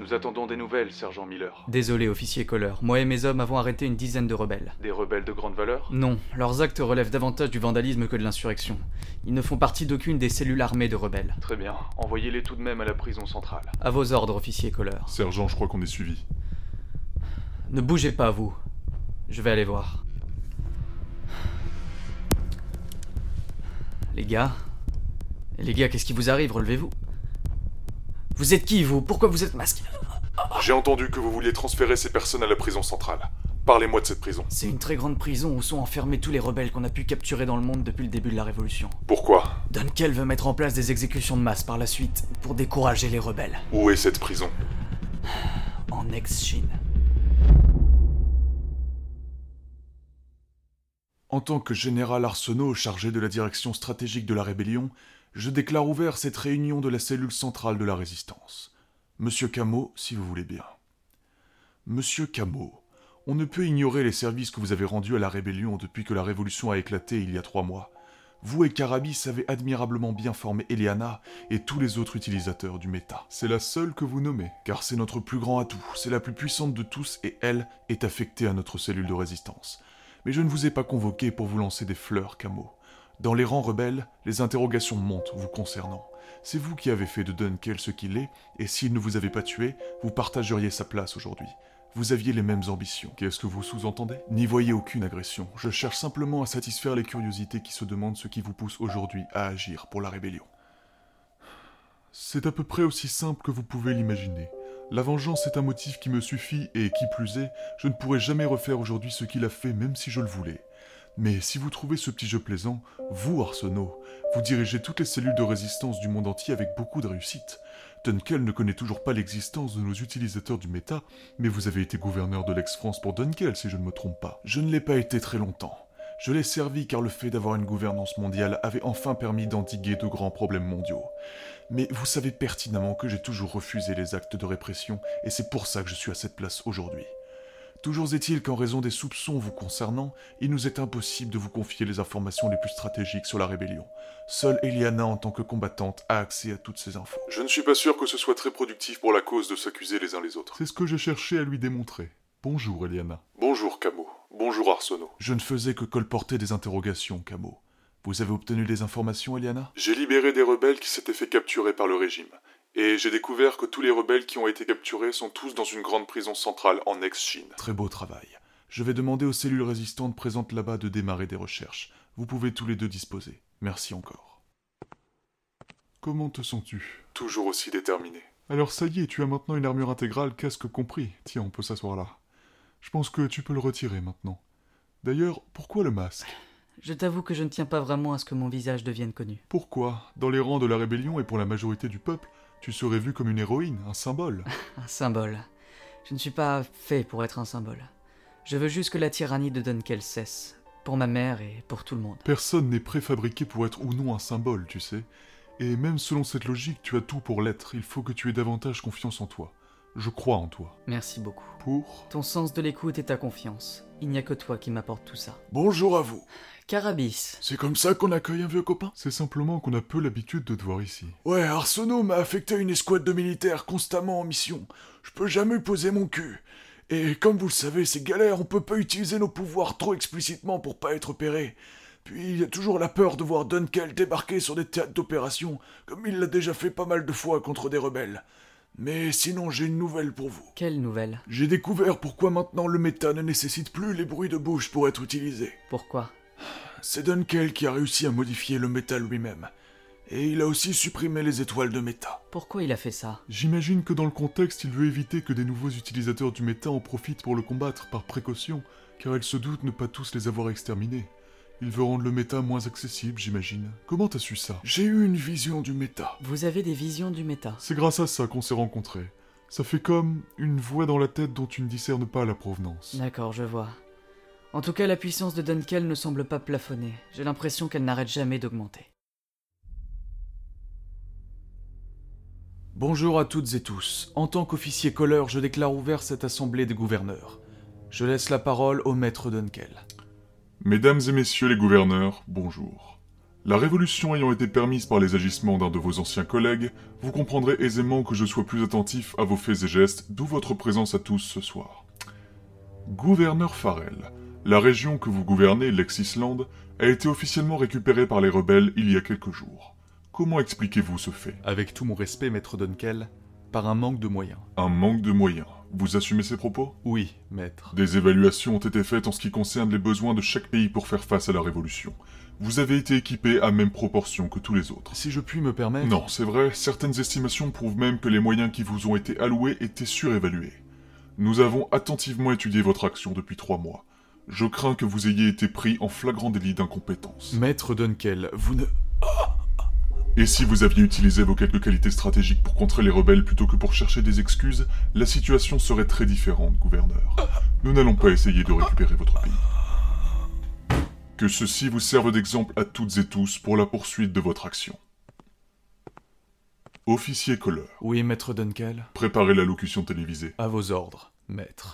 Nous attendons des nouvelles, sergent Miller. Désolé, officier Kohler. Moi et mes hommes avons arrêté une dizaine de rebelles. Des rebelles de grande valeur Non, leurs actes relèvent davantage du vandalisme que de l'insurrection. Ils ne font partie d'aucune des cellules armées de rebelles. Très bien. Envoyez-les tout de même à la prison centrale. À vos ordres, officier Kohler. Sergent, je crois qu'on est suivi. Ne bougez pas, vous. Je vais aller voir. Les gars Les gars, qu'est-ce qui vous arrive? Relevez-vous. Vous êtes qui, vous? Pourquoi vous êtes masqué? J'ai entendu que vous vouliez transférer ces personnes à la prison centrale. Parlez-moi de cette prison. C'est une très grande prison où sont enfermés tous les rebelles qu'on a pu capturer dans le monde depuis le début de la Révolution. Pourquoi? Dunkel veut mettre en place des exécutions de masse par la suite pour décourager les rebelles. Où est cette prison? En ex-Chine. En tant que général Arsenault chargé de la direction stratégique de la rébellion, je déclare ouvert cette réunion de la cellule centrale de la résistance. Monsieur Cameau, si vous voulez bien. Monsieur Cameau, on ne peut ignorer les services que vous avez rendus à la rébellion depuis que la révolution a éclaté il y a trois mois. Vous et Carabis avez admirablement bien formé Eliana et tous les autres utilisateurs du méta. C'est la seule que vous nommez, car c'est notre plus grand atout, c'est la plus puissante de tous et elle est affectée à notre cellule de résistance. Mais je ne vous ai pas convoqué pour vous lancer des fleurs, Camo. Dans les rangs rebelles, les interrogations montent vous concernant. C'est vous qui avez fait de Dunkel ce qu'il est, et s'il ne vous avait pas tué, vous partageriez sa place aujourd'hui. Vous aviez les mêmes ambitions. Qu'est-ce que vous sous-entendez? N'y voyez aucune agression. Je cherche simplement à satisfaire les curiosités qui se demandent ce qui vous pousse aujourd'hui à agir pour la rébellion. C'est à peu près aussi simple que vous pouvez l'imaginer. La vengeance est un motif qui me suffit et qui plus est, je ne pourrais jamais refaire aujourd'hui ce qu'il a fait même si je le voulais. Mais si vous trouvez ce petit jeu plaisant, vous, Arsenault, vous dirigez toutes les cellules de résistance du monde entier avec beaucoup de réussite. Dunkel ne connaît toujours pas l'existence de nos utilisateurs du méta, mais vous avez été gouverneur de l'ex-France pour Dunkel, si je ne me trompe pas. Je ne l'ai pas été très longtemps. Je l'ai servi car le fait d'avoir une gouvernance mondiale avait enfin permis d'endiguer de grands problèmes mondiaux. Mais vous savez pertinemment que j'ai toujours refusé les actes de répression, et c'est pour ça que je suis à cette place aujourd'hui. Toujours est-il qu'en raison des soupçons vous concernant, il nous est impossible de vous confier les informations les plus stratégiques sur la rébellion. Seule Eliana, en tant que combattante, a accès à toutes ces infos. Je ne suis pas sûr que ce soit très productif pour la cause de s'accuser les uns les autres. C'est ce que j'ai cherché à lui démontrer. Bonjour, Eliana. Bonjour, Camo. Bonjour, Arsenault. Je ne faisais que colporter des interrogations, Camo. Vous avez obtenu des informations, Eliana? J'ai libéré des rebelles qui s'étaient fait capturer par le régime. Et j'ai découvert que tous les rebelles qui ont été capturés sont tous dans une grande prison centrale en ex-Chine. Très beau travail. Je vais demander aux cellules résistantes présentes là-bas de démarrer des recherches. Vous pouvez tous les deux disposer. Merci encore. Comment te sens-tu? Toujours aussi déterminé. Alors ça y est, tu as maintenant une armure intégrale, casque compris. Tiens, on peut s'asseoir là. Je pense que tu peux le retirer maintenant. D'ailleurs, pourquoi le masque? Je t'avoue que je ne tiens pas vraiment à ce que mon visage devienne connu. Pourquoi? Dans les rangs de la rébellion et pour la majorité du peuple, tu serais vue comme une héroïne, un symbole. un symbole. Je ne suis pas fait pour être un symbole. Je veux juste que la tyrannie de Dunkel cesse. Pour ma mère et pour tout le monde. Personne n'est préfabriqué pour être ou non un symbole, tu sais. Et même selon cette logique, tu as tout pour l'être. Il faut que tu aies davantage confiance en toi. Je crois en toi. Merci beaucoup. Pour Ton sens de l'écoute et ta confiance. Il n'y a que toi qui m'apporte tout ça. Bonjour à vous. Carabis. C'est comme ça qu'on accueille un vieux copain? C'est simplement qu'on a peu l'habitude de te voir ici. Ouais, Arsenault m'a affecté à une escouade de militaires constamment en mission. Je peux jamais poser mon cul. Et comme vous le savez, c'est galère, on peut pas utiliser nos pouvoirs trop explicitement pour pas être opéré. Puis il y a toujours la peur de voir Dunkel débarquer sur des théâtres d'opération, comme il l'a déjà fait pas mal de fois contre des rebelles. Mais sinon, j'ai une nouvelle pour vous. Quelle nouvelle? J'ai découvert pourquoi maintenant le méta ne nécessite plus les bruits de bouche pour être utilisé. Pourquoi? C'est Dunkel qui a réussi à modifier le méta lui-même. Et il a aussi supprimé les étoiles de méta. Pourquoi il a fait ça? J'imagine que dans le contexte, il veut éviter que des nouveaux utilisateurs du méta en profitent pour le combattre par précaution, car il se doute ne pas tous les avoir exterminés. Il veut rendre le méta moins accessible, j'imagine. Comment t'as su ça? J'ai eu une vision du méta. Vous avez des visions du méta. C'est grâce à ça qu'on s'est rencontrés. Ça fait comme une voix dans la tête dont tu ne discernes pas la provenance. D'accord, je vois. En tout cas, la puissance de Dunkel ne semble pas plafonner. J'ai l'impression qu'elle n'arrête jamais d'augmenter. Bonjour à toutes et tous. En tant qu'officier colleur, je déclare ouvert cette assemblée des gouverneurs. Je laisse la parole au maître Dunkel. Mesdames et messieurs les gouverneurs, bonjour. La révolution ayant été permise par les agissements d'un de vos anciens collègues, vous comprendrez aisément que je sois plus attentif à vos faits et gestes, d'où votre présence à tous ce soir. Gouverneur Farrell, la région que vous gouvernez, l'Exisland, a été officiellement récupérée par les rebelles il y a quelques jours. Comment expliquez-vous ce fait? Avec tout mon respect, maître Dunkel, par un manque de moyens. Un manque de moyens. Vous assumez ces propos? Oui, maître. Des évaluations ont été faites en ce qui concerne les besoins de chaque pays pour faire face à la révolution. Vous avez été équipé à même proportion que tous les autres. Si je puis me permettre... Non, c'est vrai, certaines estimations prouvent même que les moyens qui vous ont été alloués étaient surévalués. Nous avons attentivement étudié votre action depuis trois mois. Je crains que vous ayez été pris en flagrant délit d'incompétence. Maître Dunkel, vous ne... Et si vous aviez utilisé vos quelques qualités stratégiques pour contrer les rebelles plutôt que pour chercher des excuses, la situation serait très différente, gouverneur. Nous n'allons pas essayer de récupérer votre pays. Que ceci vous serve d'exemple à toutes et tous pour la poursuite de votre action. Officier Kohler, Oui, maître Dunkel préparez l'allocution télévisée. À vos ordres, maître.